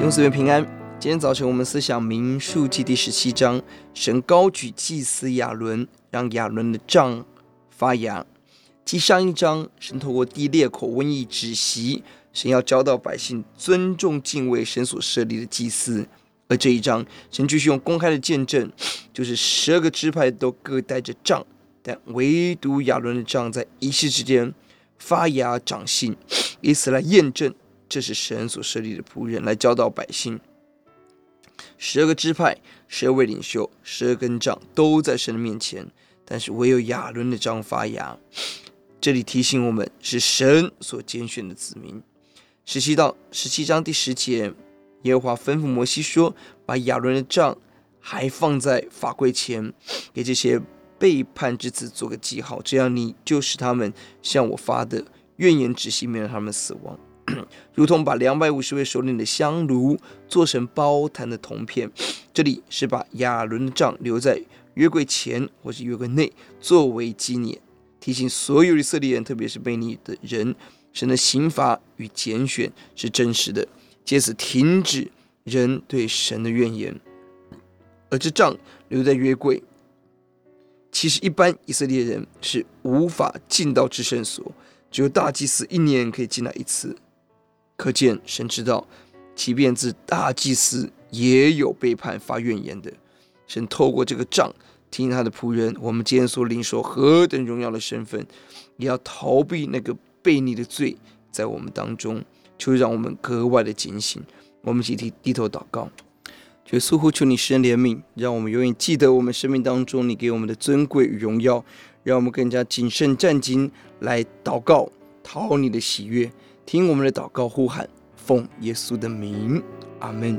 用四元平安。今天早晨我们思想民数记第十七章，神高举祭司亚伦，让亚伦的杖发芽。继上一章，神透过地裂口瘟疫止息，神要教导百姓尊重敬畏神所设立的祭司。而这一章，神继续用公开的见证，就是十二个支派都各带着杖，但唯独亚伦的杖在一夕之间发芽长性，以此来验证这是神所设立的仆人，来教导百姓。十二个支派，十二位领袖，十二根杖都在神的面前，但是唯有亚伦的杖发芽。这里提醒我们，是神所拣选的子民。十七到十七章第十节。耶和华吩咐摩西说：“把亚伦的杖还放在法柜前，给这些背叛之子做个记号，这样你就使他们向我发的怨言止息，免得他们死亡。如同把两百五十位首领的香炉做成包坛的铜片。这里是把亚伦的杖留在约柜前或是约柜内，作为纪念，提醒所有以色列人，特别是悖逆的人，神的刑罚与拣选是真实的。”借此停止人对神的怨言，而这杖留在约柜，其实一般以色列人是无法进到至圣所，只有大祭司一年可以进来一次。可见神知道，即便自大祭司也有背叛发怨言的。神透过这个杖提醒他的仆人：我们今天所领受何等荣耀的身份，也要逃避那个悖逆的罪在我们当中。就让我们格外的警醒。我们集体低头祷告，就似乎求你施恩怜悯，让我们永远记得我们生命当中你给我们的尊贵与荣耀，让我们更加谨慎战兢来祷告，讨你的喜悦，听我们的祷告呼喊，奉耶稣的名，阿门。